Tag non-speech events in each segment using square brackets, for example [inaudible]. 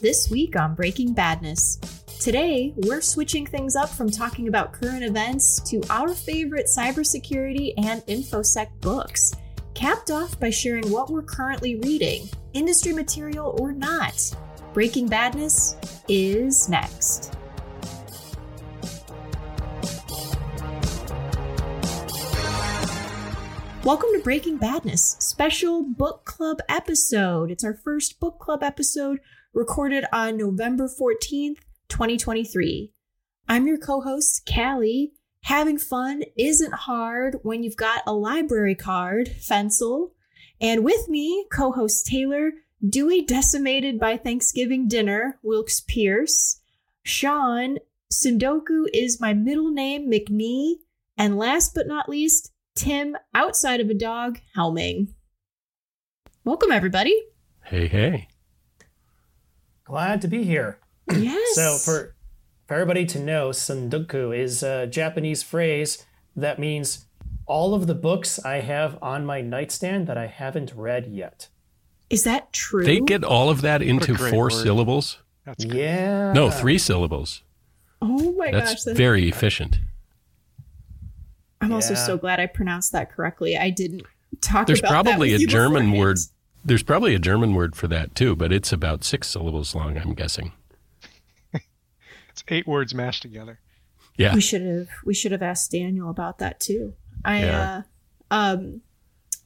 This week on Breaking Badness. Today, we're switching things up from talking about current events to our favorite cybersecurity and InfoSec books, capped off by sharing what we're currently reading, industry material or not. Breaking Badness is next. Welcome to Breaking Badness, special book club episode. It's our first book club episode recorded on November 14th, 2023. I'm your co host, Kali. Having fun isn't hard when you've got a library card, Fencl. And with me, co host Taylor, Dewey decimated by Thanksgiving dinner, Wilkes Pierce. Sean, Sundoku is my middle name, McNee. And last but not least, Tim, outside of a dog, Helming. Welcome, everybody. Hey, hey. Glad to be here. Yes. So for for everybody to know, sundoku is a Japanese phrase that means all of the books I have on my nightstand that I haven't read yet. is that true? They get all of that into four word. syllables? That's great. Yeah. No, three syllables. oh my That's gosh. that- very efficient. I'm also so glad I pronounced that correctly. I didn't talk There's about that There's probably a German beforehand. word. There's probably a German word for that too, but it's about six syllables long, I'm guessing. [laughs] It's eight words mashed together. Yeah. We should have we should have asked Daniel about that too. I Yeah. uh um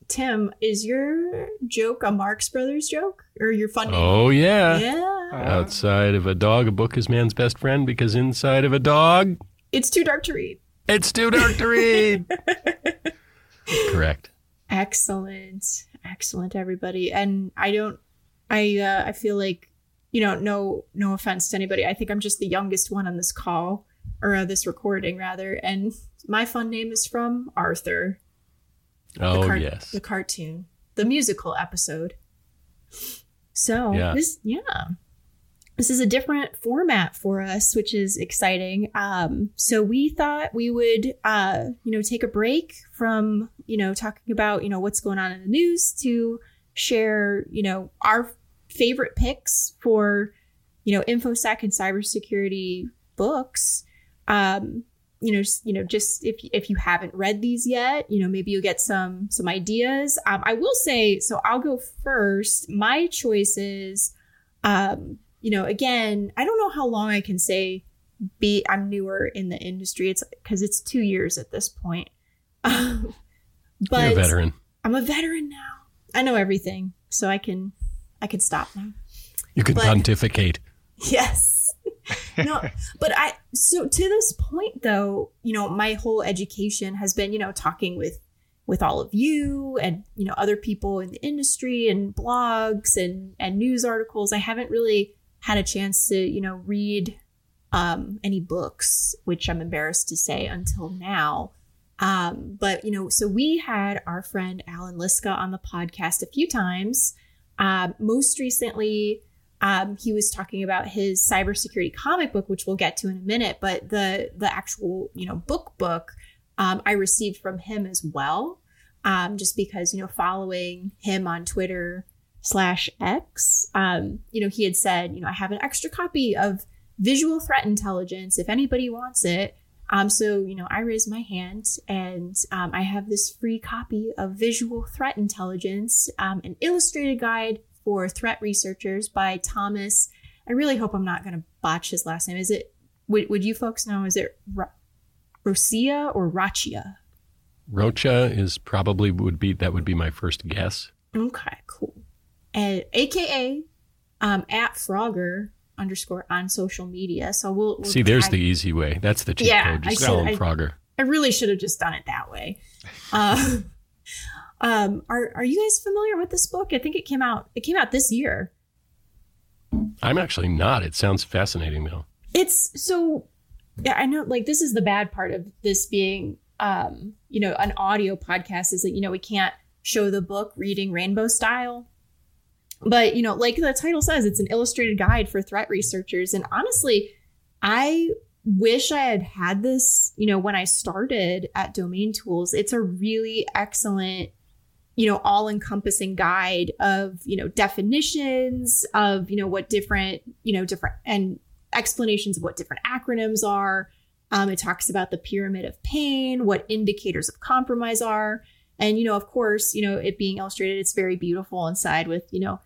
Tim, is your joke a Marx Brothers joke or your funny? Oh, yeah. yeah. Uh, Outside of a dog, a book is man's best friend because inside of a dog, It's too dark to read. it's too dark to read. [laughs] Correct. Excellent. Excellent everybody. And I don't I uh I feel like you know, no no offense to anybody. I think I'm just the youngest one on this call or uh, this recording rather and my fun name is from Arthur. the Oh, car- yes. the cartoon, the musical episode. So Yeah. this, yeah, this is a different format for us, which is exciting. Um, so we thought we would, uh, you know, take a break from, you know, talking about, you know, what's going on in the news to share, you know, our favorite picks for, you know, infosec and cybersecurity books. Um, you know, you know, just if if you haven't read these yet, you know, maybe you'll get some some ideas. Um, I will say, so I'll go first. My choices, um, you know, again, I don't know how long I can say be I'm newer in the industry. It's because it's two years at this point. Um, [laughs] but You're a veteran. I'm a veteran now. I know everything, so I can I can stop now. You can but- pontificate. [laughs] Yes. no, but I so to this point though, you know, my whole education has been, you know, talking with with all of you and you know other people in the industry and blogs and and news articles. I haven't really had a chance to, you know, read um any books, which I'm embarrassed to say until now. Um, but you know, so we had our friend Alan Liska on the podcast a few times. Um, most recently, um, he was talking about his cybersecurity comic book, which we'll get to in a minute. But the the actual you know book book um, I received from him as well, um, just because you know following him on Twitter slash X, um, you know he had said you know I have an extra copy of Visual Threat Intelligence if anybody wants it. Um, so you know I raised my hand and um, I have this free copy of Visual Threat Intelligence, um, an illustrated guide for threat researchers by Thomas. I really hope I'm not going to botch his last name. Is it? Would, would you folks know? Is it Ro- Rocia or Rachia? Rocha is probably would be that would be my first guess. Okay, cool. And AKA um, at Frogger underscore on social media. So we'll, we'll See, there's tag- the easy way. That's the cheat Yeah, code. Just I call him Frogger. I really should have just done it that way. Uh, [laughs] um, are are you guys familiar with this book? I think it came out. It came out this year. I'm actually not. It sounds fascinating though. It's so yeah, I know like this is the bad part of this being um, you know, an audio podcast is that, you know, we can't show the book reading rainbow style. But, you know, like the title says, it's an illustrated guide for threat researchers. And honestly, I wish I had had this, you know, when I started at DomainTools. It's a really excellent you know, all encompassing guide of, you know, definitions of, you know, what different, you know, different and explanations of what different acronyms are. Um, it talks about the pyramid of pain, what indicators of compromise are. And, you know, of course, you know, it being illustrated, it's very beautiful inside with, you know,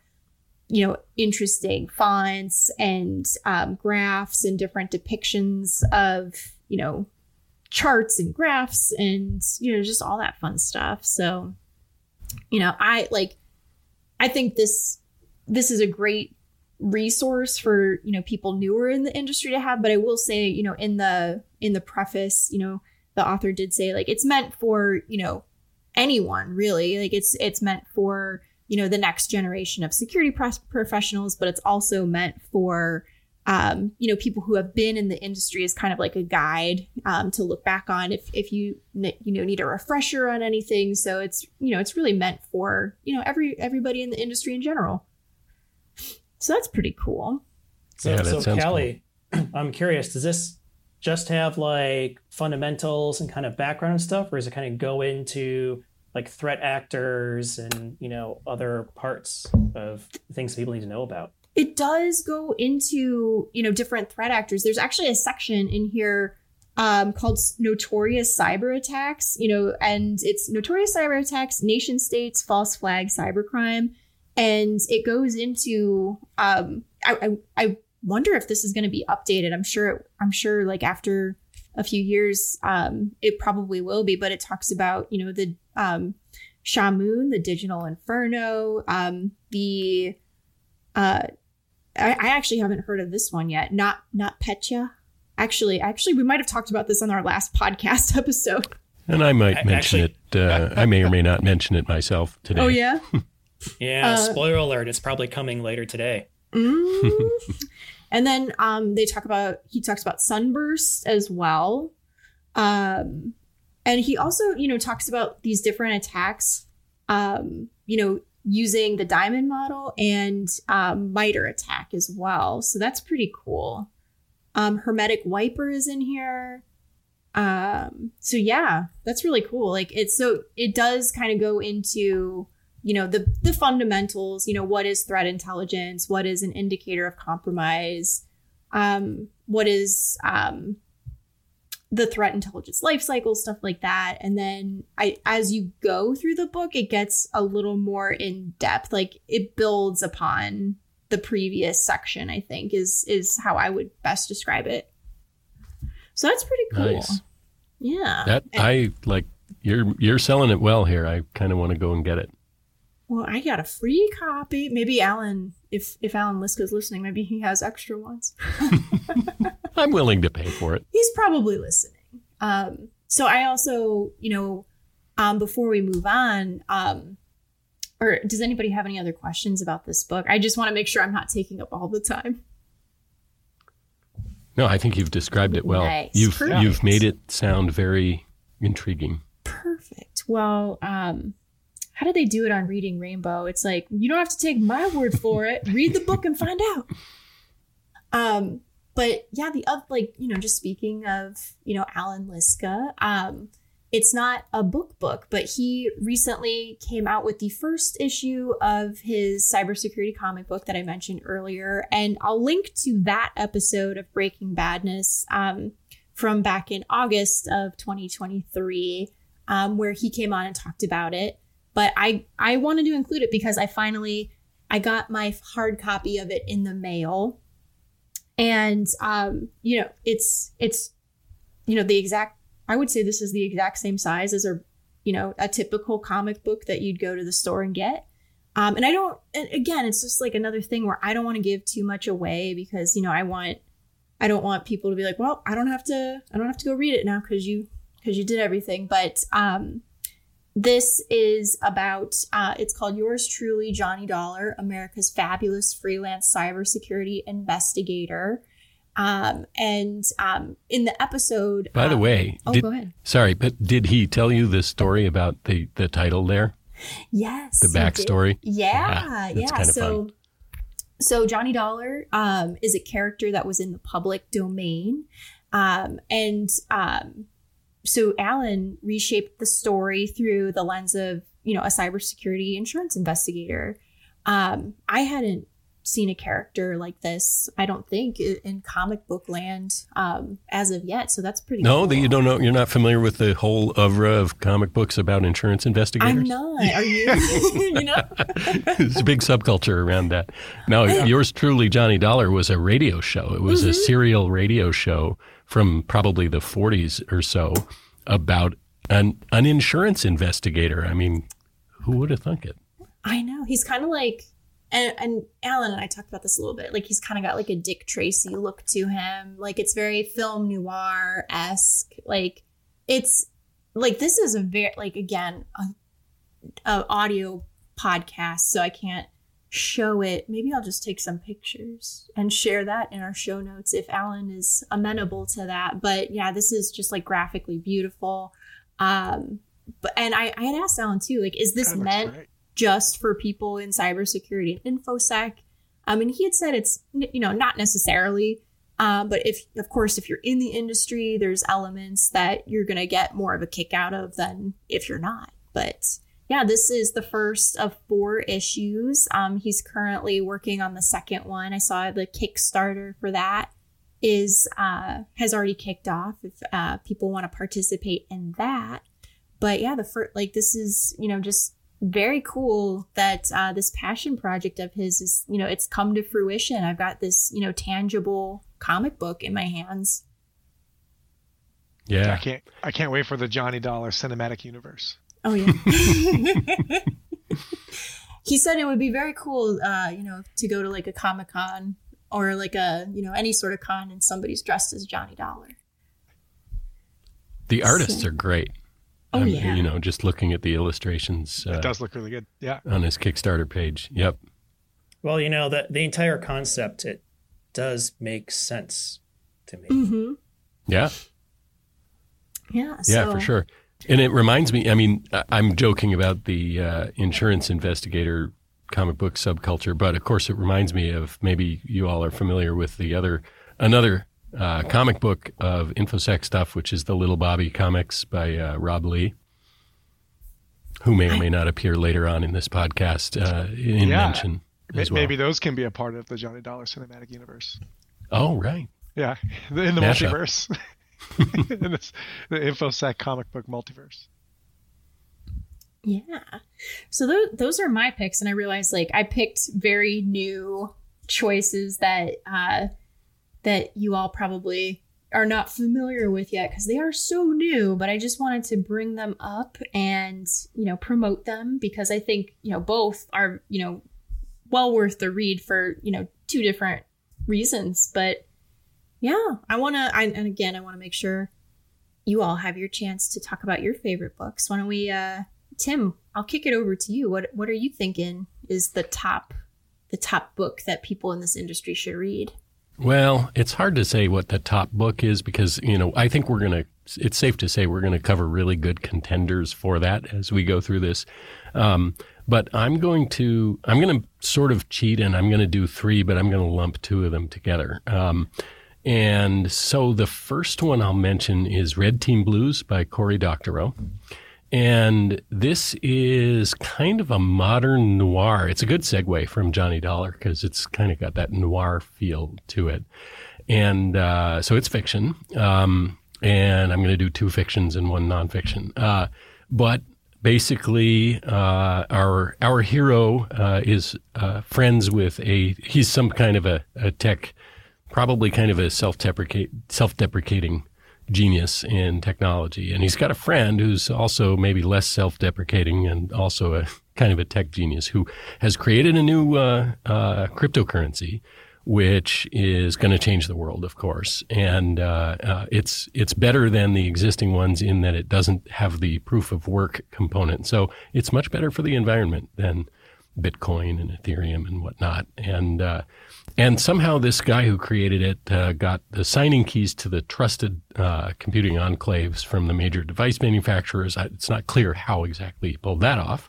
you know, interesting fonts and um, graphs and different depictions of, you know, charts and graphs and, you know, just all that fun stuff. So, you know, I like, I think this, this is a great resource for, you know, people newer in the industry to have. But I will say, you know, in the, in the preface, you know, the author did say like it's meant for, you know, anyone really. Like it's, it's meant for, you know the next generation of security professionals but it's also meant for um, you know people who have been in the industry as kind of like a guide um, to look back on if if you you know need a refresher on anything. So it's you know it's really meant for you know every everybody in the industry in general. So that's pretty cool. So yeah, so Kali cool. [clears throat] I'm curious does this just have like fundamentals and kind of background stuff or does it kind of go into like threat actors and you know other parts of things people need to know about. It does go into you know different threat actors. There's actually a section in here um, called notorious cyber attacks you know and it's notorious cyber attacks nation states false flag cybercrime. And it goes into um, I, I, I wonder if this is going to be updated. I'm sure i'm sure like after a few years, um, it probably will be, but it talks about, you know, the um, Shamoon, the digital inferno, um, the, uh, I, I actually haven't heard of this one yet. Not, not Petya. Actually, actually, we might have talked about this on our last podcast [laughs] episode. And I might mention actually, it. Uh, I may or may not mention it myself today. Oh yeah. [laughs] yeah. Uh, spoiler alert! It's probably coming later today. Mm, [laughs] And then um, they talk about he talks about sunburst as well. Um, and he also, you know, talks about these different attacks, um, you know, using the diamond model and um, MITRE ATT&CK as well. So that's pretty cool. Um, HermeticWiper is in here. Um, so yeah, that's really cool. Like it's so it does kind of go into you know the the fundamentals you know what is threat intelligence? What is an indicator of compromise? Um, what is um, the threat intelligence life cycle stuff like that. And then i as you go through the book it gets a little more in depth. Like it builds upon the previous section i think is is how i would best describe it. So that's pretty cool. Nice. yeah. That and, i like you're you're selling it well here. I kind of want to go and get it well, I got a free copy. Maybe Alan, if if Alan Liska's listening, maybe he has extra ones. [laughs] I'm willing to pay for it. He's probably listening. Um, so I also, you know, um, before we move on, um, or does anybody have any other questions about this book? I just want to make sure I'm not taking up all the time. No, I think you've described it well. Nice. You've Perfect. you've made it sound very intriguing. Perfect. Well, um, how do they do it on Reading Rainbow? It's like you don't have to take my word for it. Read the book and find out. Um, but yeah, the other like you know, just speaking of you know Alan Liska, um, it's not a book book, but he recently came out with the first issue of his cybersecurity comic book that I mentioned earlier, and I'll link to that episode of Breaking Badness um, from back in August of 2023, um, where he came on and talked about it but I I wanted to include it because I finally I got my hard copy of it in the mail, and um, you know it's it's you know the exact I would say this is the exact same size as a you know a typical comic book that you'd go to the store and get. Um, and I don't, and again, it's just like another thing where I don't want to give too much away because, you know, I want, I don't want people to be like, well, I don't have to, I don't have to go read it now because you, because you did everything. But, um, this is about, uh, it's called Yours Truly, Johnny Dollar, America's Fabulous Freelance Cybersecurity Investigator. Um, and um, in the episode. By the um, way, oh, did, go ahead. Sorry, but did he tell you the story about the, the title there? Yes. The backstory? Yeah. Yeah. yeah. So, fun. so Johnny Dollar um, is a character that was in the public domain. Um, and um, so Alan reshaped the story through the lens of you know, a cybersecurity insurance investigator. Um, I hadn't seen a character like this, I don't think, in comic book land um, as of yet. So that's pretty. No, cool. that you don't know. You're not familiar with the whole oeuvre of comic books about insurance investigators. I'm not. Are you? [laughs] [laughs] you know, [laughs] There's a big subculture around that. Now, yours truly, Johnny Dollar, was a radio show. It was a serial radio show from probably the 40s or so about an an insurance investigator. I mean, who would have thunk it? I know he's kind of like, and, and Alan and I talked about this a little bit. Like he's kind of got like a Dick Tracy look to him. Like it's very film noir esque. Like it's like this is a very like again a, a audio podcast, so I can't show it. Maybe I'll just take some pictures and share that in our show notes if Alan is amenable to that. But yeah, this is just like graphically beautiful. Um, but and I, I had asked Alan too, like, is this That meant great. just for people in cybersecurity and infosec? Um, and he had said it's you know not necessarily, um, but if of course if you're in the industry, there's elements that you're gonna get more of a kick out of than if you're not. But yeah, this is the first of four issues. Um, he's currently working on the second one. I saw the Kickstarter for that is uh, has already kicked off. If uh, people want to participate in that, but yeah, the first like this is you know just very cool that uh, this passion project of his is you know it's come to fruition. I've got this you know tangible comic book in my hands. Yeah, I can't. I can't wait for the Johnny Dollar cinematic universe. Oh yeah. [laughs] he said it would be very cool, uh, you know, to go to like a comic con or like a you know any sort of con and somebody's dressed as Johnny Dollar. The artists are great. Oh, Um, yeah. You know, just looking at the illustrations uh, It does look really good. Yeah. on his Kickstarter page. Yep. Well, you know, the the entire concept it does make sense to me. Mm-hmm. Yeah. Yeah. Yeah, for sure. And it reminds me, I mean, I'm joking about the uh, insurance investigator comic book subculture, but of course it reminds me of maybe you all are familiar with the other, another uh, comic book of InfoSec stuff, which is the Little Bobby comics by uh, Rob Lee, who may or may not appear later on in this podcast uh, in Yeah. mention as well. Maybe those can be a part of the Johnny Dollar cinematic universe. Oh, right. Yeah, [laughs] in the multiverse. [laughs] [laughs] in this, the InfoSec comic book multiverse. Yeah. So those those are my picks, and I realized like I picked very new choices that uh, that you all probably are not familiar with yet because they are so new. But I just wanted to bring them up and you know promote them because I think you know both are you know well worth the read for you know two different reasons. But yeah, I want to. And again, I want to make sure you all have your chance to talk about your favorite books. Why don't we? uh Tim, I'll kick it over to you. What what are you thinking is the top the top book that people in this industry should read? Well, it's hard to say what the top book is because, you know, I think we're going to, it's safe to say we're going to cover really good contenders for that as we go through this. Um, but I'm going to, I'm going to sort of cheat and I'm going to do three, but I'm going to lump two of them together. Um, and so the first one I'll mention is Red Team Blues by Cory Doctorow. And this is kind of a modern noir. It's a good segue from Johnny Dollar because it's kind of got that noir feel to it. And uh, so it's fiction. Um, and I'm going to do two fictions and one nonfiction. Uh, but basically, uh, our our hero uh, is uh, friends with a he's some kind of a, a tech, probably kind of a self deprecate self deprecating genius in technology. And he's got a friend who's also maybe less self deprecating and also a kind of a tech genius who has created a new uh, uh, cryptocurrency. Which is going to change the world, of course, and uh, uh, it's it's better than the existing ones in that it doesn't have the proof of work component. So it's much better for the environment than Bitcoin and Ethereum and whatnot. And uh, and somehow this guy who created it uh, got the signing keys to the trusted uh, computing enclaves from the major device manufacturers. It's not clear how exactly he pulled that off.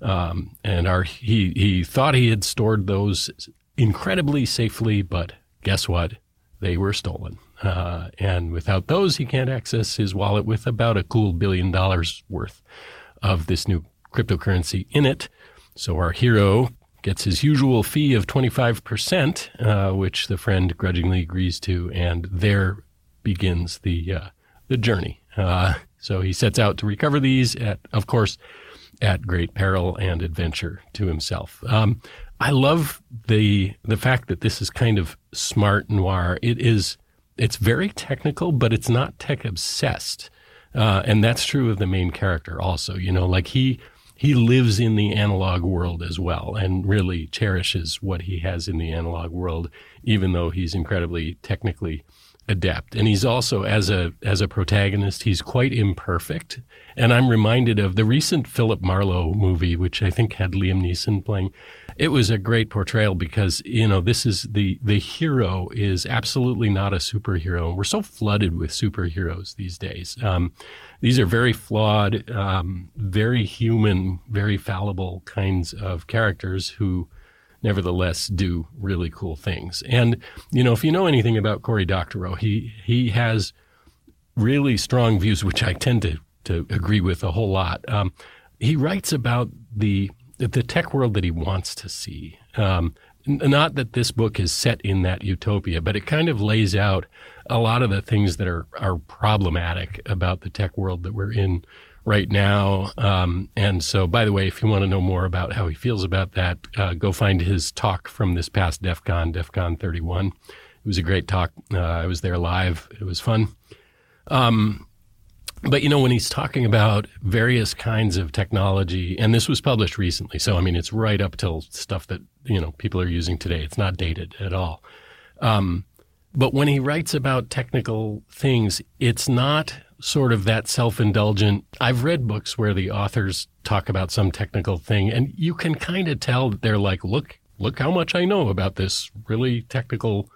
Um, and our he he thought he had stored those incredibly safely, but guess what? They were stolen. Uh, and without those, he can't access his wallet with about a cool billion dollars worth of this new cryptocurrency in it. So our hero gets his usual fee of 25%, uh, which the friend grudgingly agrees to, and there begins the uh, the journey. Uh, so he sets out to recover these, at, of course, at great peril and adventure to himself. Um, I love the the fact that this is kind of smart noir. It is it's very technical, but it's not tech obsessed, uh, and that's true of the main character also. You know, like he he lives in the analog world as well and really cherishes what he has in the analog world, even though he's incredibly technically adept. And he's also as a as a protagonist, he's quite imperfect. And I'm reminded of the recent Philip Marlowe movie, which I think had Liam Neeson playing it was a great portrayal because you know this is the the hero is absolutely not a superhero. We're so flooded with superheroes these days. Um, these are very flawed, um, very human, very fallible kinds of characters who nevertheless do really cool things. And you know, if you know anything about Cory Doctorow, he he has really strong views, which I tend to to agree with a whole lot. Um, he writes about the the tech world that he wants to see. Um, not that this book is set in that utopia, but it kind of lays out a lot of the things that are are problematic about the tech world that we're in right now. Um, and so, by the way, if you want to know more about how he feels about that, uh, go find his talk from this past DEF CON, DEF CON 31. It was a great talk. Uh, I was there live. It was fun. Um, but you know, when he's talking about various kinds of technology, and this was published recently, so I mean, it's right up till stuff that you know people are using today. It's not dated at all. Um, but when he writes about technical things, it's not sort of that self-indulgent. I've read books where the authors talk about some technical thing, and you can kind of tell that they're like, "Look, look how much I know about this really technical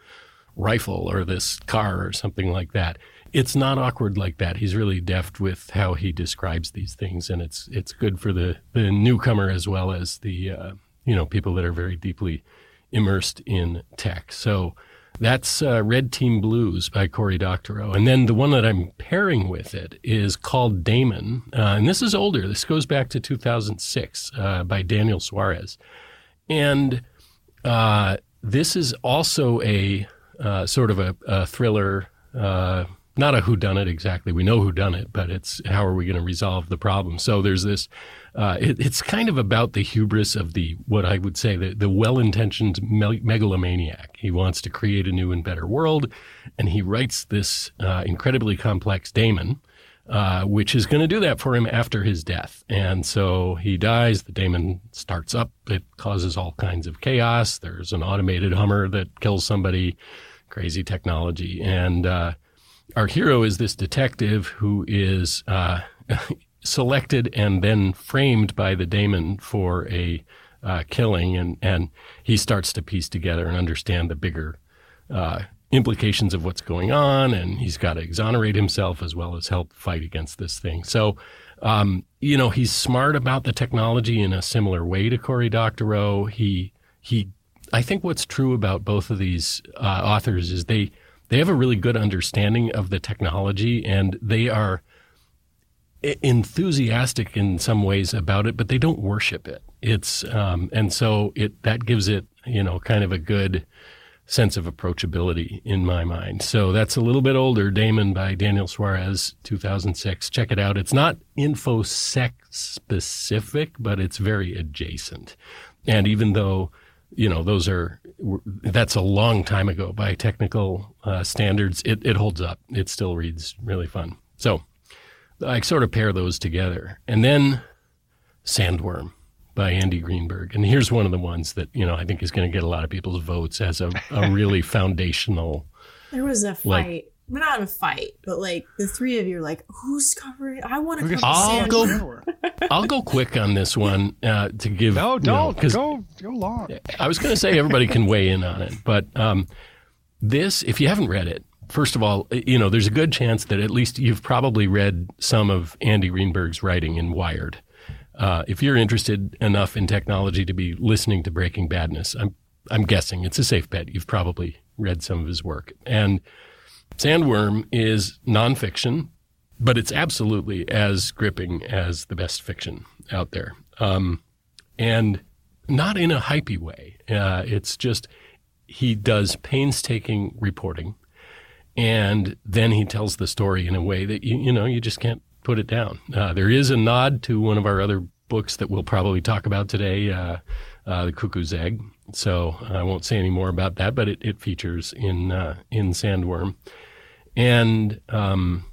rifle or this car or something like that." It's not awkward like that. He's really deft with how he describes these things, and it's it's good for the the newcomer as well as the uh, you know people that are very deeply immersed in tech. So that's uh, Red Team Blues by Cory Doctorow, and then the one that I'm pairing with it is called Daemon, uh, and this is older. This goes back to 2006 uh, by Daniel Suarez, and uh, this is also a uh, sort of a, a thriller not a who done it exactly. We know who done it, but it's how are we going to resolve the problem? So there's this. Uh, it, it's kind of about the hubris of the what I would say the, the well-intentioned me- megalomaniac. He wants to create a new and better world, and he writes this uh, incredibly complex daemon, uh, which is going to do that for him after his death. And so he dies. The daemon starts up. It causes all kinds of chaos. There's an automated Hummer that kills somebody. Crazy technology and uh, our hero is this detective who is uh, [laughs] selected and then framed by the daemon for a uh, killing, and and he starts to piece together and understand the bigger uh, implications of what's going on, and he's got to exonerate himself as well as help fight against this thing. So. Um, you know, he's smart about the technology in a similar way to Cory Doctorow. He he I think what's true about both of these uh, authors is they they have a really good understanding of the technology and they are enthusiastic in some ways about it, but they don't worship it. It's um, and so it that gives it you know kind of a good sense of approachability in my mind. So that's a little bit older. Daemon by Daniel Suarez, 2006. Check it out. It's not infosec specific, but it's very adjacent. And even though you know those are that's a long time ago by technical uh, standards. It, it holds up. It still reads really fun. So I sort of pair those together. And then Sandworm by Andy Greenberg. And here's one of the ones that, you know, I think is going to get a lot of people's votes as a, a really [laughs] foundational. There was a fight. Like, not in a fight, but like the three of you are like, who's covering? I want to cover. I'll go. [laughs] I'll go quick on this one uh, to give. No, don't you know, go go long. I was going to say everybody can weigh in on it, but um, this, if you haven't read it, first of all, you know, there's a good chance that at least you've probably read some of Andy Greenberg's writing in Wired. Uh, if you're interested enough in technology to be listening to Breaking Badness, I'm I'm guessing it's a safe bet you've probably read some of his work and Sandworm is nonfiction, but it's absolutely as gripping as the best fiction out there. um, and not in a hypey way. Uh, it's just he does painstaking reporting, and then he tells the story in a way that you you know you just can't put it down. Uh, there is a nod to one of our other books that we'll probably talk about today, uh, uh the Cuckoo's Egg. So I won't say any more about that, but it, it features in uh, in Sandworm, and um,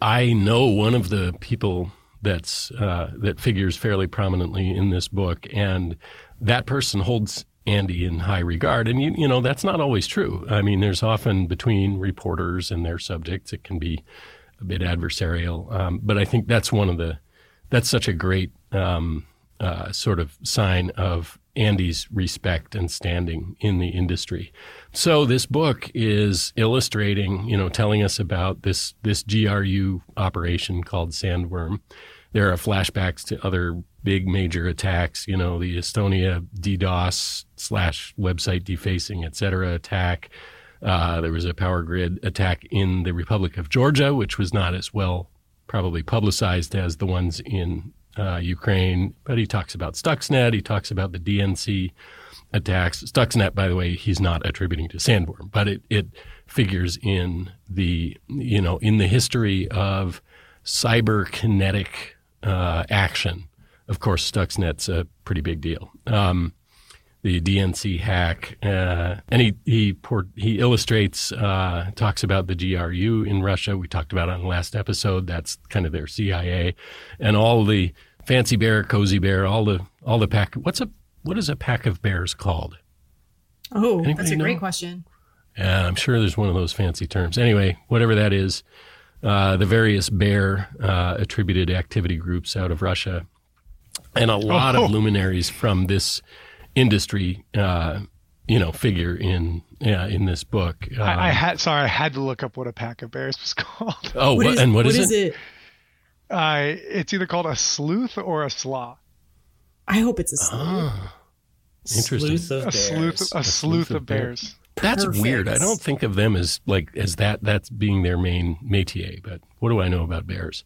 I know one of the people that's uh, that figures fairly prominently in this book, and that person holds Andy in high regard. And you, you know that's not always true. I mean, there's often between reporters and their subjects, it can be a bit adversarial. Um, but I think that's one of the that's such a great um, uh, sort of sign of Andy's respect and standing in the industry. So this book is illustrating, you know, telling us about this this GRU operation called Sandworm. There are flashbacks to other big major attacks, you know, the Estonia DDoS slash website defacing, et cetera, attack. Uh, there was a power grid attack in the Republic of Georgia, which was not as well probably publicized as the ones in uh, Ukraine, but he talks about Stuxnet. He talks about the DNC attacks. Stuxnet, by the way, he's not attributing to Sandworm, but it, it figures in the, you know, in the history of cyber kinetic uh, action. Of course, Stuxnet's a pretty big deal. Um, the DNC hack, uh, and he he he illustrates, uh, talks about the GRU in Russia. We talked about on the last episode. That's kind of their CIA, and all the fancy bear, cozy bear, all the all the pack. What's a what is a pack of bears called? Oh, Anybody that's a know? great question. Yeah, I'm sure there's one of those fancy terms. Anyway, whatever that is, uh, the various bear uh, attributed activity groups out of Russia, and a lot oh. of luminaries from this industry, uh, you know, figure in in this book. Um, I, I, um, had sorry, I had to look up what a pack of bears was [laughs] called. Oh, what is, and what, what is, is it? it? Uh, it's either called a sleuth or a slaw. I hope it's a sleuth. Ah, interesting. Sleuth of a sleuth, a, a sleuth, sleuth of, of bears. bears. That's Perfect. weird. I don't think of them as like as that. That's being their main métier. But what do I know about bears?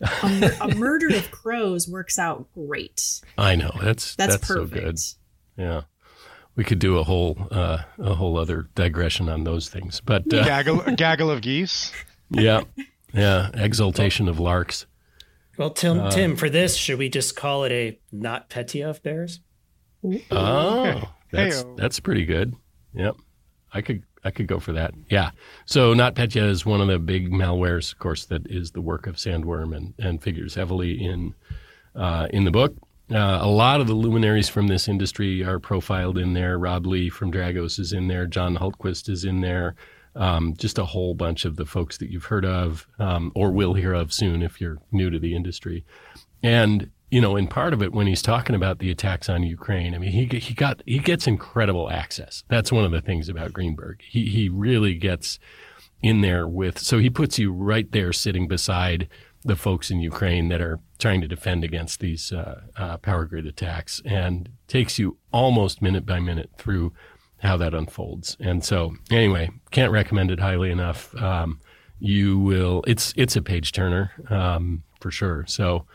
a, a, [laughs] murder of crows works out great. I know that's that's, that's perfect. so good. Yeah. We could do a whole uh, a whole other digression on those things, but uh, gaggle, gaggle of geese. [laughs] Yeah, yeah, exaltation of larks. Well, Tim, uh, Tim, for this, should we just call it a NotPetya of bears? Oh, that's Hey-o. that's pretty good. Yep, I could I could go for that. Yeah. So NotPetya is one of the big malwares, of course, that is the work of Sandworm and, and figures heavily in uh, in the book. Uh, a lot of the luminaries from this industry are profiled in there. Rob Lee from Dragos is in there. John Hultquist is in there. Um, just a whole bunch of the folks that you've heard of um, or will hear of soon if you're new to the industry. And you know, in part of it, when he's talking about the attacks on Ukraine, I mean, he he got he gets incredible access. That's one of the things about Greenberg. He he really gets in there with. So he puts you right there, sitting beside the folks in Ukraine that are trying to defend against these uh, uh, power grid attacks and takes you almost minute by minute through how that unfolds. And so, anyway, can't recommend it highly enough. Um, you will. It's it's a page turner um, for sure. So,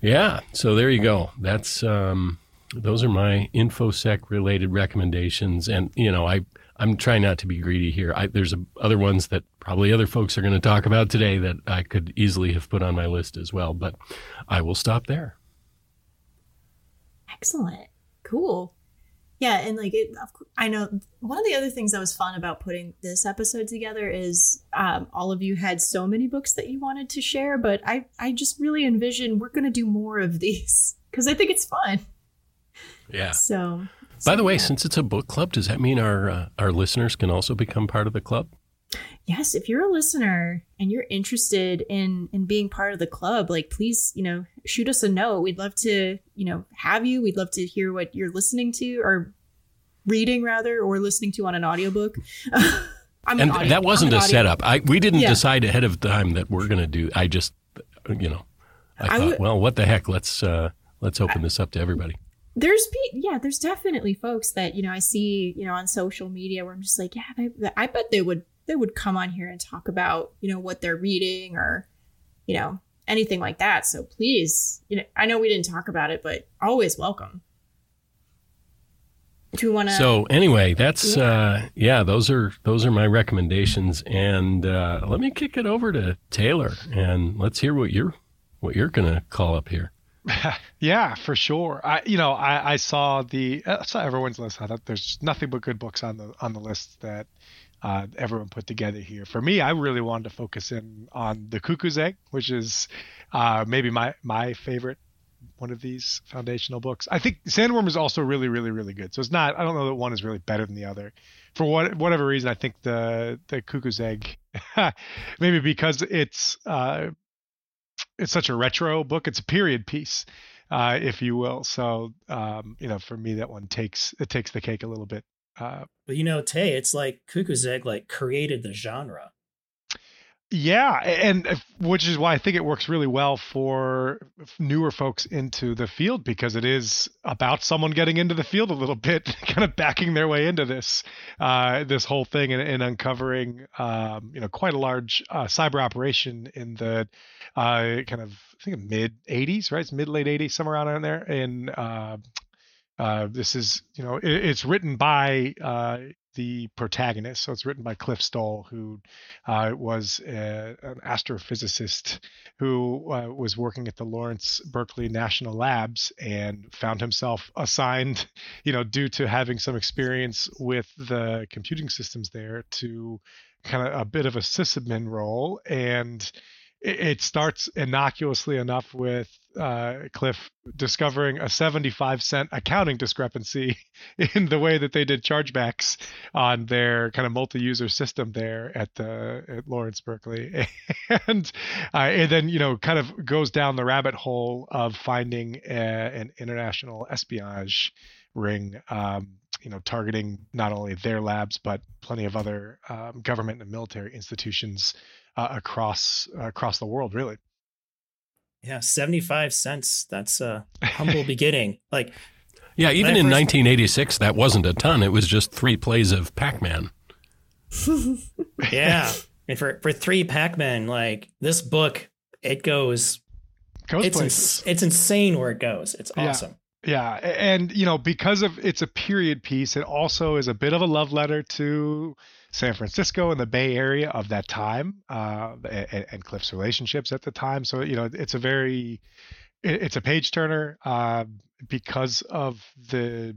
yeah. So there you go. That's um, those are my infosec related recommendations. And you know, I I'm trying not to be greedy here. I, there's a, other ones that probably other folks are going to talk about today that I could easily have put on my list as well, but I will stop there. Excellent. Cool. Yeah, and like it, I know one of the other things that was fun about putting this episode together is um, all of you had so many books that you wanted to share, but I I just really envision we're going to do more of [laughs] these because I think it's fun. Yeah. So by the way, since it's a book club, does that mean our uh, our listeners can also become part of the club? Yes, if you're a listener and you're interested in in being part of the club, like please, you know, shoot us a note. We'd love to, you know, have you. We'd love to hear what you're listening to or reading rather or listening to on an audiobook. [laughs] I'm and audio, that wasn't a audio. setup. I we didn't yeah. decide ahead of time that we're going to do. I just, you know, I, I thought, w- well, what the heck? Let's uh, let's open this up to everybody there's yeah there's definitely folks that you know i see you know on social media where i'm just like yeah they, i bet they would they would come on here and talk about you know what they're reading or you know anything like that. So please, you know, I know we didn't talk about it, but always welcome. Do we want to? So anyway, that's yeah. uh, yeah. Those are those are my recommendations, and uh, let me kick it over to Taylor, and let's hear what you're what you're gonna call up here. [laughs] yeah, for sure. I you know I, I saw the I saw everyone's list. I thought there's nothing but good books on the on the list that uh, everyone put together here. For me, I really wanted to focus in on the Cuckoo's Egg, which is uh, maybe my my favorite one of these foundational books. I think Sandworm is also really, really, really good. So it's not. I don't know that one is really better than the other. For what whatever reason, I think the the Cuckoo's Egg, [laughs] maybe because it's uh, it's such a retro book. It's a period piece, uh, if you will. So um, you know, for me, that one takes it takes the cake a little bit. Uh, but you know, Tay, it's like Cuckoo's Egg like created the genre. Yeah, and which is why I think it works really well for newer folks into the field because it is about someone getting into the field a little [laughs] bit, kind of backing their way into this uh, this whole thing and, and uncovering um, you know quite a large uh, cyber operation in the uh, kind of I think mid 80s, right? It's mid late 80s, somewhere around there in uh, uh, this is, you know, it, it's written by uh, the protagonist. So it's written by Cliff Stoll, who uh, was a, an astrophysicist who uh, was working at the Lawrence Berkeley National Labs and found himself assigned, [laughs] you know, due to having some experience with the computing systems there, to kind of a bit of a sysadmin role and it starts innocuously enough with uh, Cliff discovering a 75 cent accounting discrepancy [laughs] in the way that they did chargebacks on their kind of multi-user system there at the at Lawrence Berkeley, [laughs] and uh, and then you know kind of goes down the rabbit hole of finding a, an international espionage ring. Um, you know, targeting not only their labs but plenty of other um, government and military institutions uh, across uh, across the world, really. Yeah, seventy five cents. That's a humble [laughs] beginning. Like, yeah, even in first... 1986, that wasn't a ton. It was just three plays of Pac Man. [laughs] yeah, and for for three Pac Man, like this book, it goes. Goes it's places. Ins- it's insane where it goes. It's awesome. Yeah. yeah, and you know because of it's a period piece, it also is a bit of a love letter to San Francisco and the Bay Area of that time, uh, and, and, Cliff's relationships at the time. So you know, it's a very, it's a page turner uh, because of the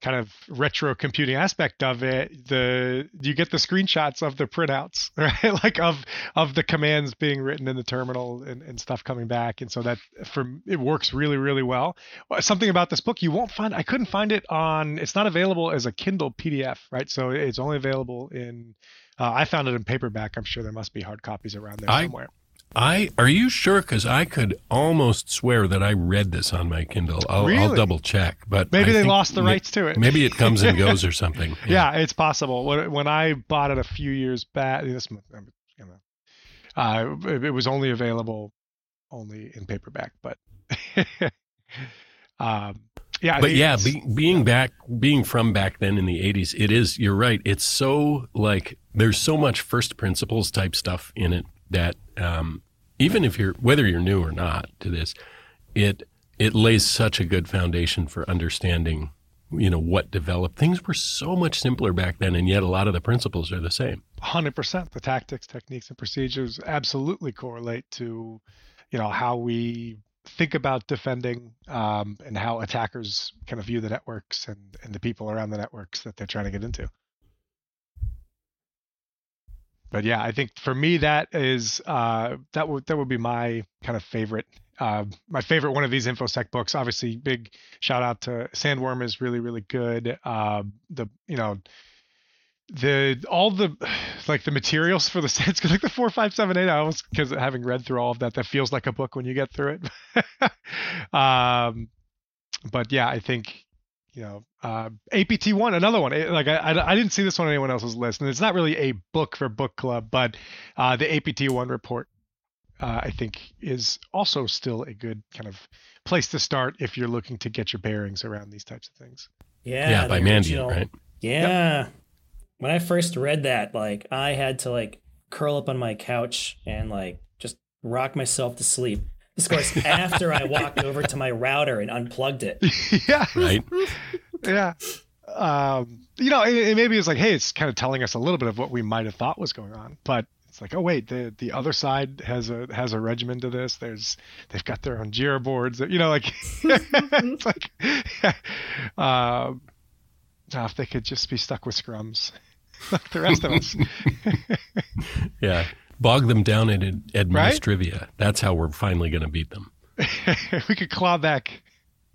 kind of retro computing aspect of it the you get the screenshots of the printouts [laughs] right? Like of of the commands being written in the terminal and, and stuff coming back. And so that for it works really really well. Something about this book you won't find i couldn't find it on it's not available as a kindle pdf right? So it's only available in uh, i found it in paperback. I'm sure there must be hard copies around there I, somewhere I are you sure? Because I could almost swear that I read this on my Kindle. I'll, really? I'll double check, but maybe I they lost the rights to it. Maybe it comes and [laughs] goes or something. Yeah. yeah, it's possible. When when I bought it a few years back, this you know, uh, it, was only available only in paperback, but [laughs] um, yeah, but yeah, be, being back, being from back then in the '80s, it is. You're right. It's so like there's so much first principles type stuff in it that um, even if you're whether you're new or not to this, it it lays such a good foundation for understanding you know what developed. Things were so much simpler back then and yet a lot of the principles are the same. 100% the tactics techniques and procedures absolutely correlate to you know how we think about defending um, and how attackers kind of view the networks and, and the people around the networks that they're trying to get into but yeah, I think for me that is uh, that would that would be my kind of favorite uh, my favorite one of these infosec books. Obviously, big shout out to Sandworm is really really good. Uh, the you know the all the [sighs] like the materials for the [laughs] sets like the four five seven eight hours because having read through all of that that feels like a book when you get through it. [laughs] um, but yeah, I think you know, uh, APT one, another one. Like I, I, didn't see this one on anyone else's list, and it's not really a book for book club, but uh, the APT one report, uh, I think, is also still a good kind of place to start if you're looking to get your bearings around these types of things. Yeah, yeah, by Mandiant, right? Yeah. Yep. When I first read that, like I had to like curl up on my couch and like just rock myself to sleep. This of course after I walked over to my router and unplugged it. [laughs] yeah. Right. yeah. Um, you know, it, it maybe it's like, hey, it's kind of telling us a little bit of what we might have thought was going on, but it's like, oh wait, the the other side has a has a regimen to this. There's they've got their own Jira boards. That, You know, like [laughs] it's like, [laughs] um, oh, if they could just be stuck with scrums, like the rest of us. yeah, bog them down in administrivia. Right? That's how we're finally going to beat them. [laughs] we could claw back. [laughs]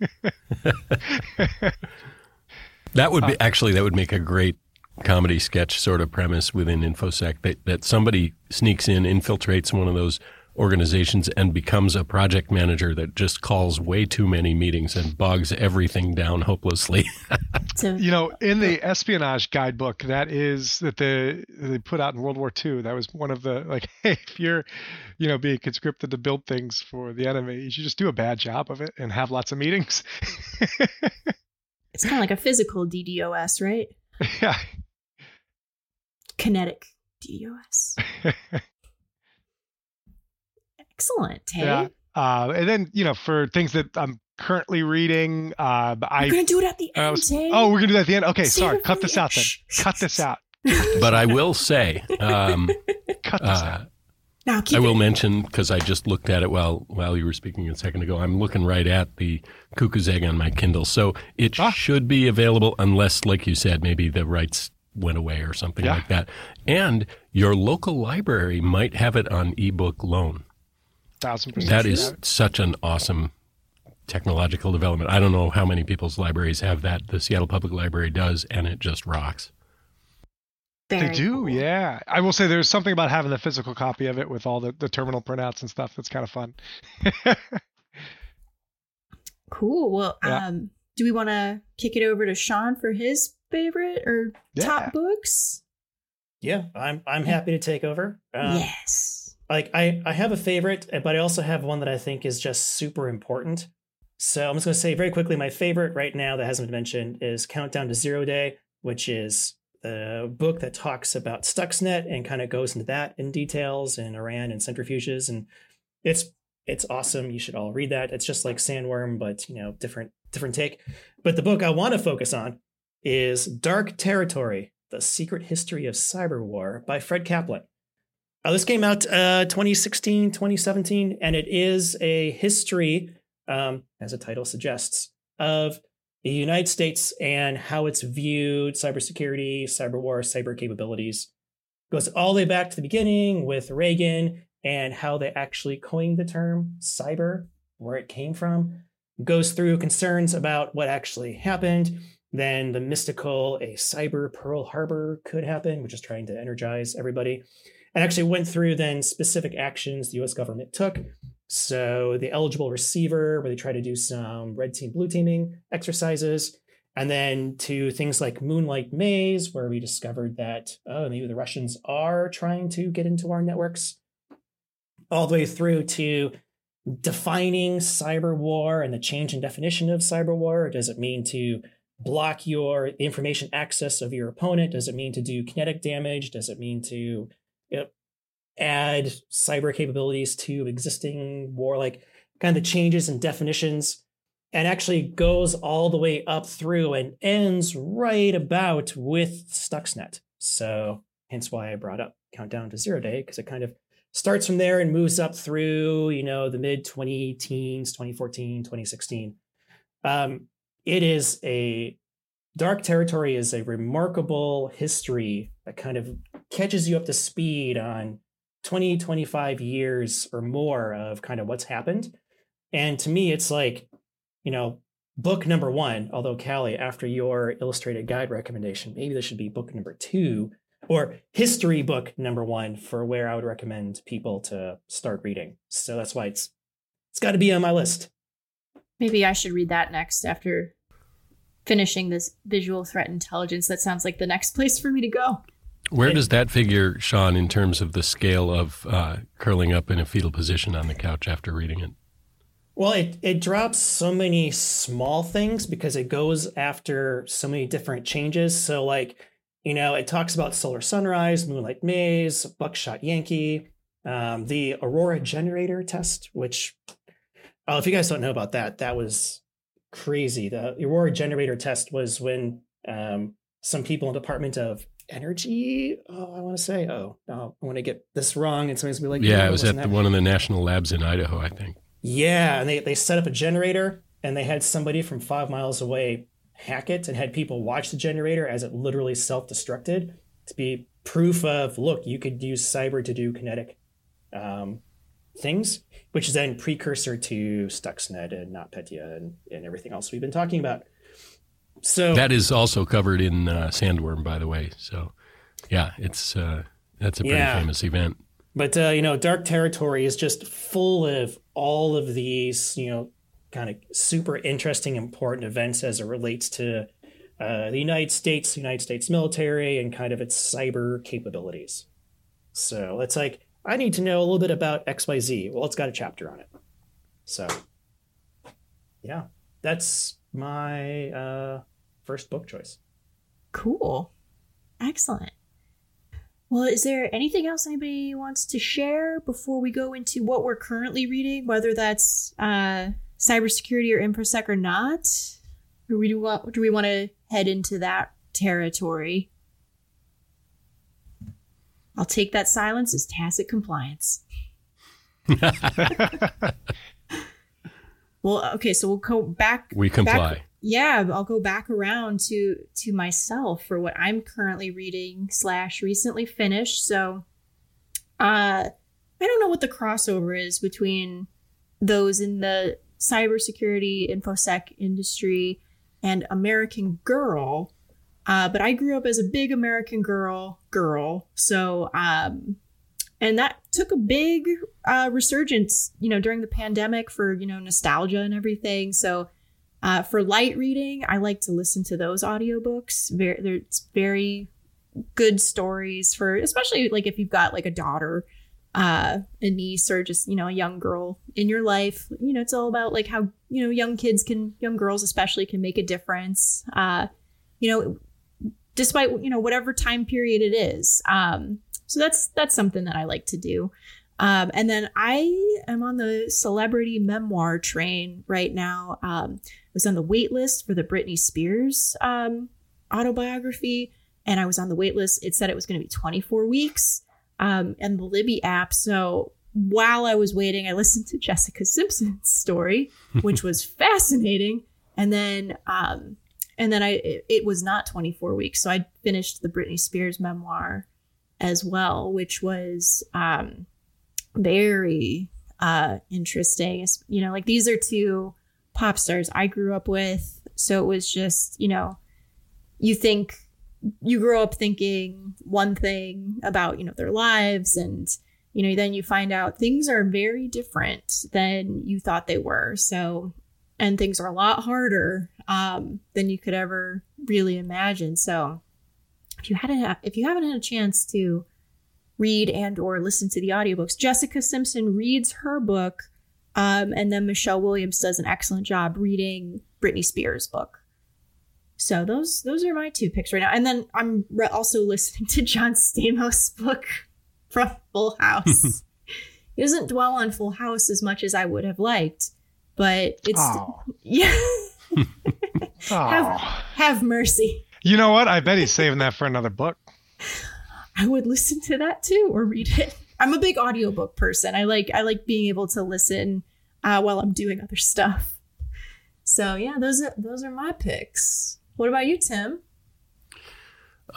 that would be actually that would make a great comedy sketch sort of premise within infosec that, that somebody sneaks in infiltrates one of those organizations and becomes a project manager that just calls way too many meetings and bogs everything down hopelessly. [laughs] you know, in the espionage guidebook that is that the they put out in World War II, that was one of the like, hey, [laughs] if you're, you know, being conscripted to build things for the enemy, you should just do a bad job of it and have lots of meetings. [laughs] it's kind of like a physical DDoS, right? Yeah. Kinetic DDoS. Excellent. Hey? Yeah. Uh, and then you know for things that I'm currently reading, uh, I'm gonna do it at the end. Was, oh, we're gonna do that at the end. Okay, Save sorry. Cut this out then. Cut this out. [laughs] but I will say, um, [laughs] cut this uh, out. Now, I will it. mention because I just looked at it while while you were speaking a second ago. I'm looking right at the Cuckoo's Egg on my Kindle, so it ah. should be available unless, like you said, maybe the rights went away or something yeah. like that. And your local library might have it on ebook loan thousand percent. That is such an awesome technological development. I don't know how many people's libraries have that. The Seattle Public Library does, and it just rocks. Very they do, cool. yeah. I will say there's something about having the physical copy of it with all the, the terminal printouts and stuff that's kind of fun. [laughs] cool. Well, yeah. um, do we want to kick it over to Sean for his favorite or yeah. top books? Yeah, I'm I'm happy to take over. Um, yes like I, I have a favorite, eh, but I also have one that I think is just super important. So I'm just going to say very quickly my favorite right now that hasn't been mentioned is Countdown to Zero Day, which is the book that talks about Stuxnet and kind of goes into that in details and Iran and centrifuges. And it's it's awesome. You should all read that. It's just like Sandworm, but you know, different different take. But the book I want to focus on is Dark Territory: The Secret History of Cyber War by Fred Kaplan. Uh, this came out uh, 2016, 2017, and it is a history, um, as the title suggests, of the United States and how it's viewed cybersecurity, cyber war, cyber capabilities. It goes all the way back to the beginning with Reagan and how they actually coined the term cyber, where it came from. Goes through concerns about what actually happened. Then the mystical, a cyber Pearl Harbor could happen, which is trying to energize everybody and actually went through then specific actions the US government took. So the eligible receiver, where they try to do some red team, blue teaming exercises. And then to things like Moonlight Maze, where we discovered that, oh, maybe the Russians are trying to get into our networks. All the way through to defining cyber war and the change in definition of cyber war. Does it mean to block your information access of your opponent? Does it mean to do kinetic damage? Does it mean to add cyber capabilities to existing war, like kind of the changes and definitions, and actually goes all the way up through and ends right about with Stuxnet. So hence why I brought up Countdown to Zero Day, because it kind of starts from there and moves up through, you know, the mid 20 teens, 2014, 2016. Um, it is a Dark Territory is a remarkable history that kind of catches you up to speed on 20, 25 years or more of kind of what's happened. And to me, it's like, you know, book number one, although Kali, after your illustrated guide recommendation, maybe this should be book number two or history book number one for where I would recommend people to start reading. So that's why it's it's got to be on my list. Maybe I should read that next after finishing this visual threat intelligence. That sounds like the next [laughs] place for me to go. Where does that figure, Sean, in terms of the scale of uh, curling up in a fetal position on the couch after reading it? Well, it, it drops so many small things because it goes after so many different changes. So, like, you know, it talks about Solar Sunrise, Moonlight Maze, Buckshot Yankee, Um, the Aurora generator test, which, oh, if you guys don't know about that, that was crazy. The Aurora generator test was when um, some people in the Department of Energy, oh, I want to say, oh, no, I want to get this wrong, and somebody's gonna be like, yeah, it was at the, one of the national labs in Idaho, I think. Yeah, and they they set up a generator, and they had somebody from five miles away hack it, and had people watch the generator as it literally self destructed to be proof of, look, you could use cyber to do kinetic um, things, which is then precursor to Stuxnet and NotPetya and, and everything else we've been talking about. So that is also covered in uh, Sandworm, by the way. So yeah, it's uh, that's a pretty yeah. famous event. But uh, you know, Dark Territory is just full of all of these, you know, kind of super interesting, important events as it relates to uh, the United States, the United States military, and kind of its cyber capabilities. So it's like I need to know a little bit about X Y Z. Well, it's got a chapter on it. So yeah, that's my uh, first book choice. Cool. Excellent. Well, is there anything else anybody wants to share before we go into what we're currently reading, whether that's uh, cybersecurity or infosec or not? Or we do want, do we want to head into that territory? I'll take that silence as tacit compliance. [laughs] well, okay, so we'll go back. We comply. Back, yeah, I'll go back around to to myself for what I'm currently reading slash recently finished. So, uh, I don't know what the crossover is between those in the cybersecurity infosec industry and American Girl. Uh, but I grew up as a big American Girl girl, so um, and that took a big uh, resurgence, you know, during the pandemic for you know nostalgia and everything. So uh, for light reading, I like to listen to those audiobooks. Very, there's very good stories for, especially like if you've got like a daughter, uh, a niece, or just you know a young girl in your life. You know, it's all about like how you know young kids can, young girls especially, can make a difference. Uh, you know, despite you know whatever time period it is. Um, so that's that's something that I like to do. Um, and then I am on the celebrity memoir train right now. Um, was on the wait list for the Britney Spears um, autobiography, and I was on the wait list. It said it was going to be 24 weeks, um, and the Libby app. So while I was waiting, I listened to Jessica Simpson's story, which was [laughs] fascinating, and then um, and then I it, it was not 24 weeks, so I finished the Britney Spears memoir as well, which was um, very uh, interesting. You know, like these are two pop stars I grew up with. So it was just, you know, you think you grow up thinking one thing about, you know, their lives and you know, then you find out things are very different than you thought they were. So and things are a lot harder um, than you could ever really imagine. So if you hadn't if you haven't had a chance to read and or listen to the audiobooks, Jessica Simpson reads her book um, and then Michelle Williams does an excellent job reading Britney Spears' book. So those those are my two picks right now. And then I'm re- also listening to John Stamos' book from Full House. [laughs] he doesn't dwell on Full House as much as I would have liked, but it's oh. [laughs] yeah. [laughs] have, have mercy. You know what? I bet he's saving that for another book. I would listen to that too or read it. [laughs] I'm a big audiobook person. I like I like being able to listen uh, while I'm doing other stuff. So yeah, those are those are my picks. What about you, Tim?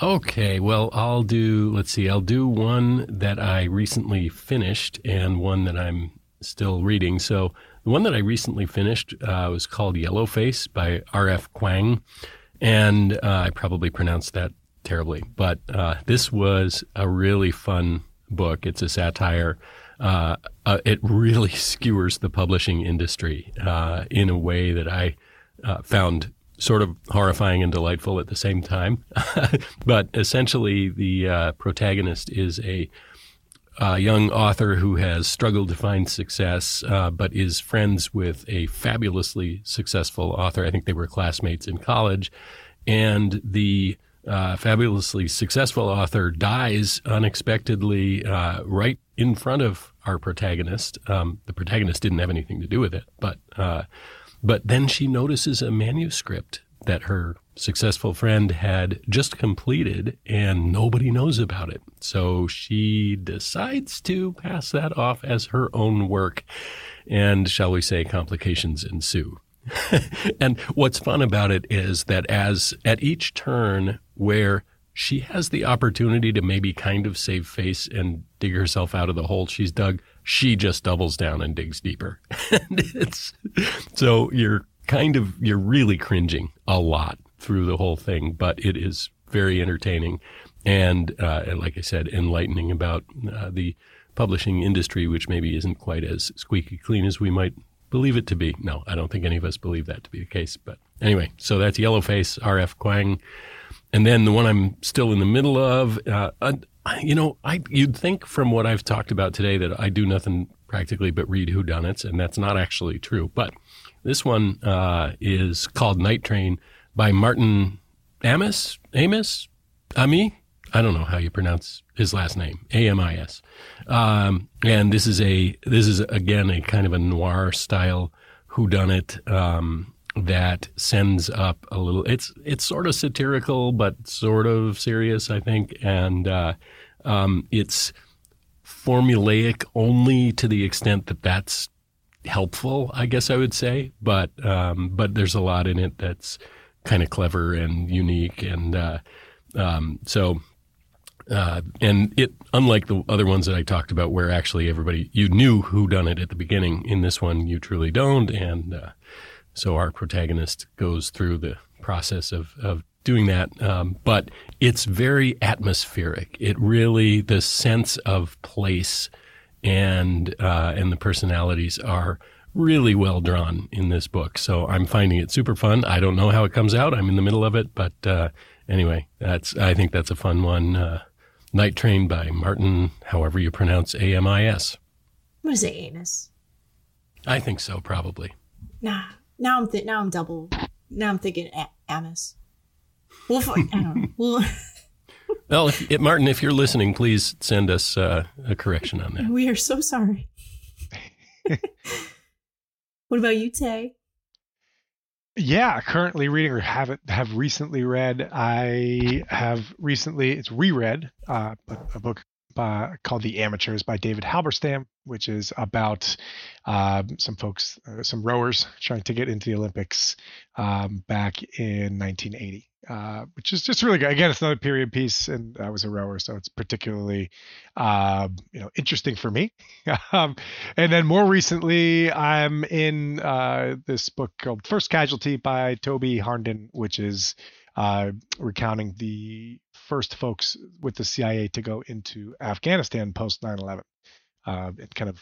Okay, well, I'll do. Let's see. I'll do one that I recently finished and one that I'm still reading. So the one that I recently finished uh, was called Yellowface by R.F. Kuang, and uh, I probably pronounced that terribly, but uh, this was a really fun book. It's a satire. Uh, uh, it really [laughs] skewers the publishing industry uh, in a way that I uh, found sort of horrifying and delightful at the same time. [laughs] but essentially, the uh, protagonist is a, a, young author who has struggled to find success, uh, but is friends with a fabulously successful author. I think they were classmates in college. And the uh, fabulously successful author dies unexpectedly uh, right in front of our protagonist. Um, the protagonist didn't have anything to do with it, but uh, but then she notices a manuscript that her successful friend had just completed and nobody knows about it. So she decides to pass that off as her own work. And shall we say, complications ensue. [laughs] and what's fun about it is that as at each turn where she has the opportunity to maybe kind of save face and dig herself out of the hole she's dug, she just doubles down and digs deeper. [laughs] and it's so you're kind of you're really cringing a lot through the whole thing, but it is very entertaining and, uh, and like I said, enlightening about uh, the publishing industry, which maybe isn't quite as squeaky clean as we might believe it to be. No, I don't think any of us believe that to be the case. But anyway, so that's Yellowface, R.F. Kuang. And then the one I'm still in the middle of, uh, uh, you know, I you'd think from what I've talked about today that I do nothing practically but read whodunits, and that's not actually true. But this one uh, is called Night Train by Martin Amis, Amos, Ami. I don't know how you pronounce his last name, A M I S. Um, and this is a this is again a kind of a noir style whodunit um, that sends up a little. It's it's sort of satirical, but sort of serious, I think, and uh, um, it's formulaic only to the extent that that's helpful, I guess I would say. But um, but there's a lot in it that's kind of clever and unique, and uh, um, so. Uh, and it, unlike the other ones that I talked about, where actually everybody you knew who done it at the beginning, in this one you truly don't, and uh, so our protagonist goes through the process of of doing that. Um, but it's very atmospheric. It really the sense of place and uh, and the personalities are really well drawn in this book. So I'm finding it super fun. I don't know how it comes out. I'm in the middle of it, but uh, anyway, that's I think that's a fun one. Uh, Night Train by Martin, however you pronounce A M I S. What is it, Anus? I think so, probably. Nah. Now I'm th- now I'm double. Now I'm thinking a- Amos. Well, I don't know. Well, [laughs] well, if, if, Martin, if you're listening, please send us uh, a correction on that. We are so sorry. [laughs] what about you, Tay? Yeah, currently reading or have it have recently read. I have recently it's reread uh, a book by, called The Amateurs by David Halberstam, which is about uh, some folks, uh, some rowers trying to get into the Olympics um, back in 1980 uh, which is just really good. Again, it's another period piece, and I was a rower, so it's particularly, uh, you know, interesting for me. [laughs] um, and then more recently, I'm in uh, this book called First Casualty by Toby Harnden, which is uh, recounting the first folks with the CIA to go into Afghanistan post 9/11, uh, and kind of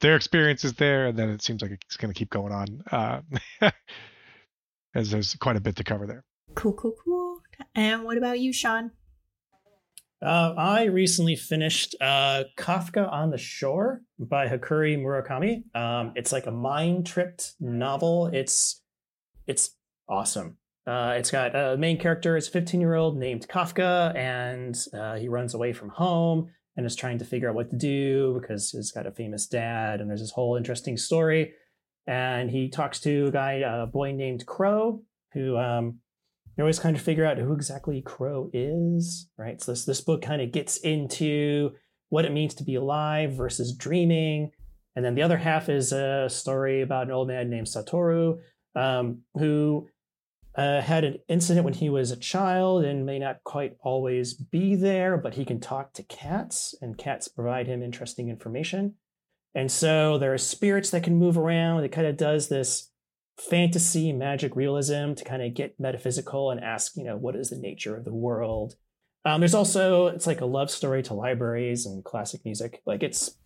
their experiences there, and then it seems like it's going to keep going on. Uh, [laughs] as there's quite a bit to cover there. Cool, cool, cool. And what about you, Sean? Uh, I recently finished uh, Kafka on the Shore by Haruki Murakami. Um, it's like a mind tripped novel. It's it's awesome. Uh, it's got a main character. It's a 15 year old named Kafka, and uh, he runs away from home and is trying to figure out what to do because he's got a famous dad. And there's this whole interesting story. And he talks to a guy, a boy named Crow, who um, you always kind of figure out who exactly Crow is, right? So this this book kind of gets into what it means to be alive versus dreaming, and then the other half is a story about an old man named Satoru um, who uh, had an incident when he was a child and may not quite always be there, but he can talk to cats, and cats provide him interesting information. And so there are spirits that can move around. It kind of does this fantasy magic realism to kind of get metaphysical and ask, you know, what is the nature of the world? Um, there's also it's like a love story to libraries and classic music. Like it's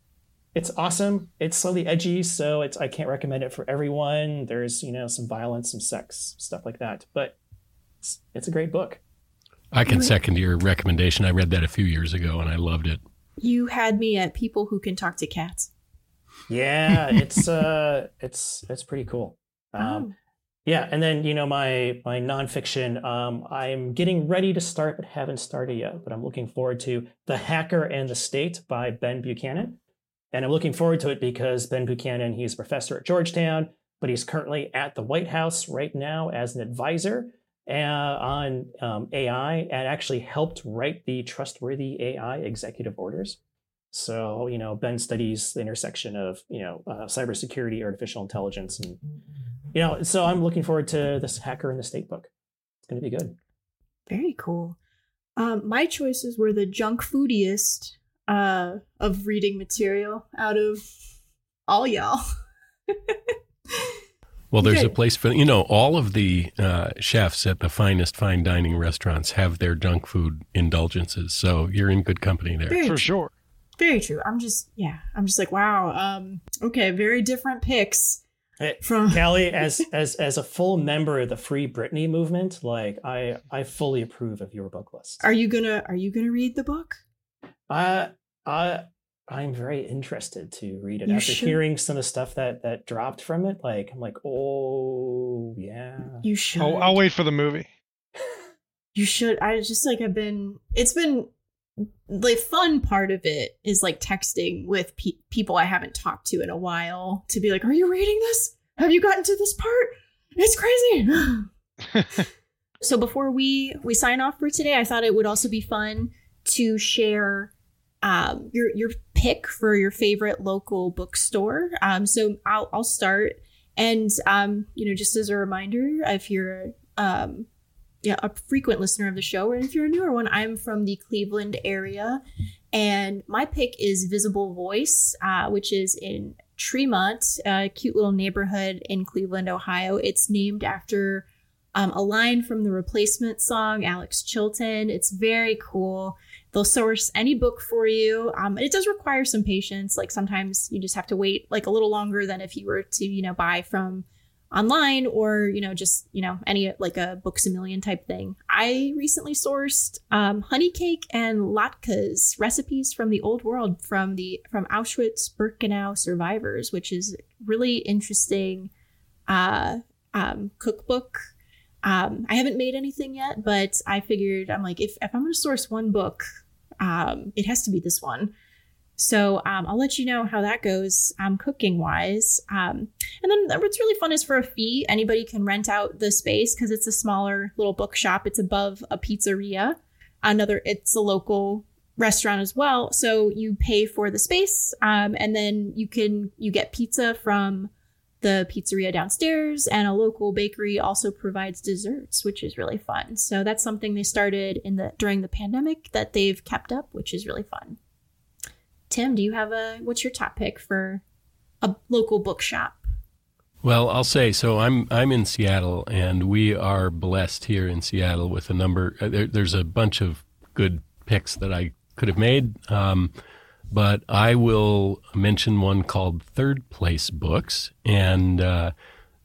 it's awesome. It's slightly edgy, so it's I can't recommend it for everyone. There's you know some violence, some sex, stuff like that, but it's it's a great book. I can second your recommendation. I read that a few years ago and I loved it. You had me at people who can talk to cats. Yeah, [laughs] it's uh, it's it's pretty cool. Um, oh. Yeah, and then you know my my nonfiction. Um, I'm getting ready to start, but haven't started yet. But I'm looking forward to "The Hacker and the State" by Ben Buchanan, and I'm looking forward to it because Ben Buchanan he's a professor at Georgetown, but he's currently at the White House right now as an advisor uh, on um, AI, and actually helped write the trustworthy AI executive orders. So you know Ben studies the intersection of you know uh, cybersecurity, artificial intelligence, and you know, so I'm looking forward to this Hacker and the State book. It's going to be good. Very cool. Um, my choices were the junk foodiest uh, of reading material out of all y'all. [laughs] well, there's okay. a place for you know all of the uh, chefs at the finest fine dining restaurants have their junk food indulgences, so you're in good company there very for true. sure. Very true. I'm just yeah, I'm just like wow. Um, okay, very different picks from [laughs] Kali, as as as a full member of the Free Britney movement, like I I fully approve of your book list. Are you gonna Are you gonna read the book? Uh, I I'm very interested to read it you after should. hearing some of the stuff that that dropped from it. Like I'm like, oh yeah, you should. Oh, I'll wait for the movie. you should. I just like I've been. It's been the fun part of it is like texting with pe- people I haven't talked to in a while to be like, "Are you reading this? Have you gotten to this part? It's crazy." [gasps] [laughs] so before we we sign off for today, I thought it would also be fun to share um, your your pick for your favorite local bookstore. Um, so I'll I'll start, and um, you know, just as a reminder, if you're um, yeah, a frequent listener of the show, or if you're a newer one, I'm from the Cleveland area, and my pick is Visible Voice, uh, which is in Tremont, a cute little neighborhood in Cleveland, Ohio. It's named after um, a line from the Replacements song, Alex Chilton. It's very cool. They'll source any book for you. Um, it does require some patience. Like sometimes you just have to wait like a little longer than if you were to, you know, buy from online or you know just you know any like a books a million type thing i recently sourced um, honey cake and latkes recipes from the old world from the from auschwitz birkenau survivors which is really interesting uh, um, cookbook um, i haven't made anything yet but i figured i'm like if, if i'm going to source one book um, it has to be this one so um, I'll let you know how that goes um, cooking wise. Um, and then what's really fun is for a fee, anybody can rent out the space because it's a smaller little bookshop. It's above a pizzeria. Another, it's a local restaurant as well. So you pay for the space, um, and then you can you get pizza from the pizzeria downstairs, and a local bakery also provides desserts, which is really fun. So that's something they started in the during the pandemic that they've kept up, which is really fun. Tim, do you have a what's your top pick for a local bookshop? Well, I'll say so. I'm I'm in Seattle, and we are blessed here in Seattle with a number. Uh, there, there's a bunch of good picks that I could have made, um, but I will mention one called Third Place Books, and uh,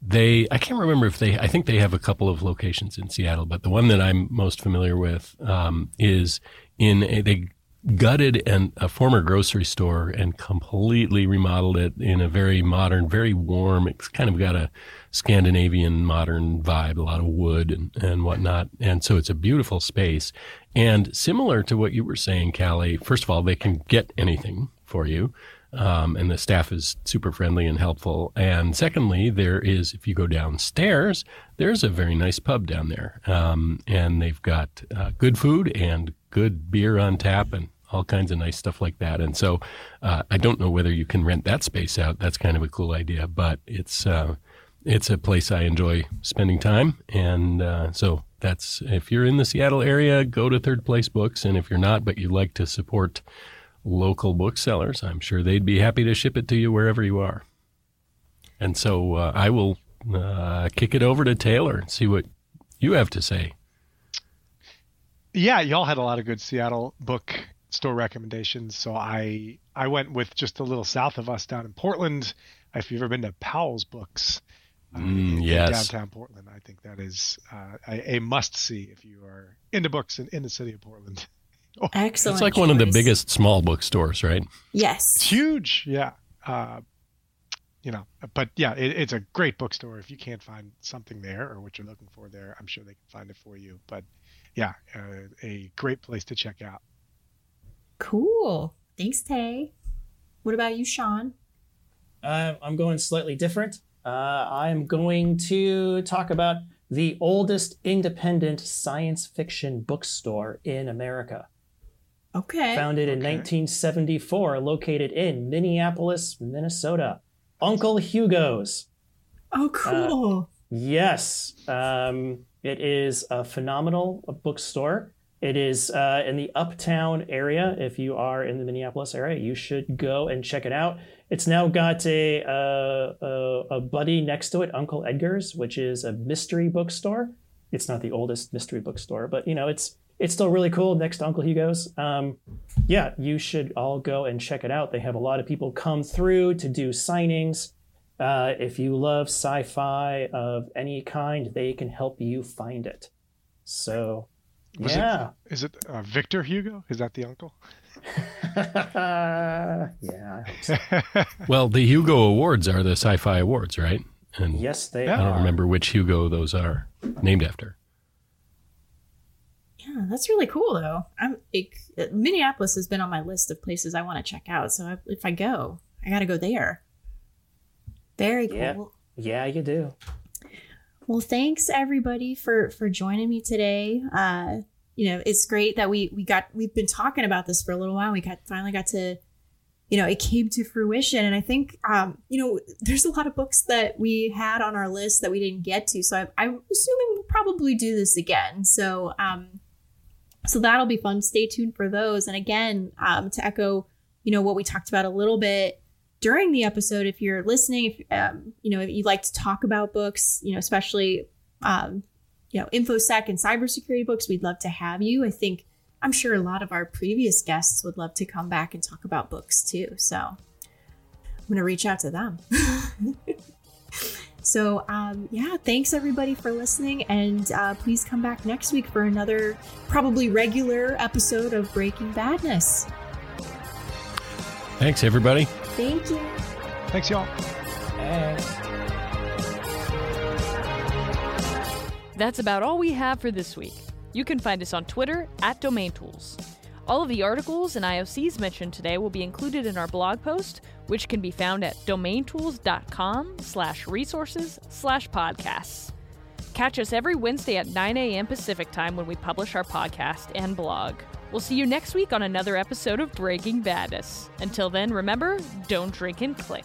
they I can't remember if they I think they have a couple of locations in Seattle, but the one that I'm most familiar with um, is in a, they gutted and a former grocery store and completely remodeled it in a very modern, very warm. It's kind of got a Scandinavian modern vibe, a lot of wood and, and whatnot. And so it's a beautiful space. And similar to what you were saying, Kali, first of all, they can get anything for you. Um, and the staff is super friendly and helpful. And secondly, there is, if you go downstairs, there's a very nice pub down there. Um, and they've got uh, good food and good beer on tap and all kinds of nice stuff like that. And so uh, I don't know whether you can rent that space out. That's kind of a cool idea, but it's uh, it's a place I enjoy spending time. And uh, so that's if you're in the Seattle area, go to Third Place Books. And if you're not, but you'd like to support local booksellers, I'm sure they'd be happy to ship it to you wherever you are. And so uh, I will uh, kick it over to Taylor and see what you have to say. Yeah, y'all had a lot of good Seattle book store recommendations. So I I went with just a little south of us down in Portland. If you've ever been to Powell's Books, uh, mm, yes, downtown Portland, I think that is uh, a, a, must see if you are into books in, in the city of Portland. [laughs] oh, Excellent. It's like choice. one of the biggest small bookstores, right? Yes. It's huge. Yeah. Uh, you know, but yeah, it, it's a great bookstore. If you can't find something there or what you're looking for there, I'm sure they can find it for you. But yeah, uh, a great place to check out. Cool. Thanks, Tay. What about you, Sean? Uh, I'm going slightly different. Uh, I'm going to talk about the oldest independent science fiction bookstore in America. Okay. Founded in Okay. 1974, located in Minneapolis, Minnesota. Uncle Hugo's. Oh, cool. Yes, um, it is a phenomenal bookstore. It is uh, in the Uptown area. If you are in the Minneapolis area, you should go and check it out. It's now got a uh, a, a buddy next to it, Uncle Edgar's, which is a mystery bookstore. It's not the oldest mystery bookstore, but you know it's it's still really cool next to Uncle Hugo's. Um, yeah, you should all go and check it out. They have a lot of people come through to do signings. Uh, if you love sci-fi of any kind, they can help you find it. So, Was yeah, it is it uh, Victor Hugo? Is that the uncle? [laughs] [laughs] yeah. I hope so. Well, the Hugo Awards are the sci-fi awards, right? And Yes, they are. I don't remember which Hugo those are named after. Yeah, that's really cool though. I'm like, Minneapolis has been on my list of places I want to check out. So I, if I go, I got to go there. Very cool. Yeah. Yeah, you do. Well, thanks everybody for for joining me today. Uh, you know, it's great that we we got we've been talking about this for a little while. We got finally got to, you know, it came to fruition, and I think um, you know, there's a lot of books that we had on our list that we didn't get to. So I, I'm assuming we'll probably do this again. So um, so that'll be fun. Stay tuned for those. And again, um, to echo, you know, what we talked about a little bit during the episode, if you're listening, if um, you know, if you'd like to talk about books, you know, especially um, you know, infosec and cybersecurity books, we'd love to have you. I think I'm sure a lot of our previous guests would love to come back and talk about books too. So I'm gonna reach out to them. [laughs] so um, yeah, thanks everybody for listening, and uh, please come back next week for another probably regular episode of Breaking Badness. Thanks, everybody. Thank you. Thanks, y'all. Hey. That's about all we have for this week. You can find us on Twitter at DomainTools. All of the articles and IOCs mentioned today will be included in our blog post, which can be found at domaintools.com slash resources slash podcasts. Catch us every Wednesday at 9 a.m. Pacific time when we publish our podcast and blog. We'll see you next week on another episode of Breaking Badness. Until then, remember, don't drink and click.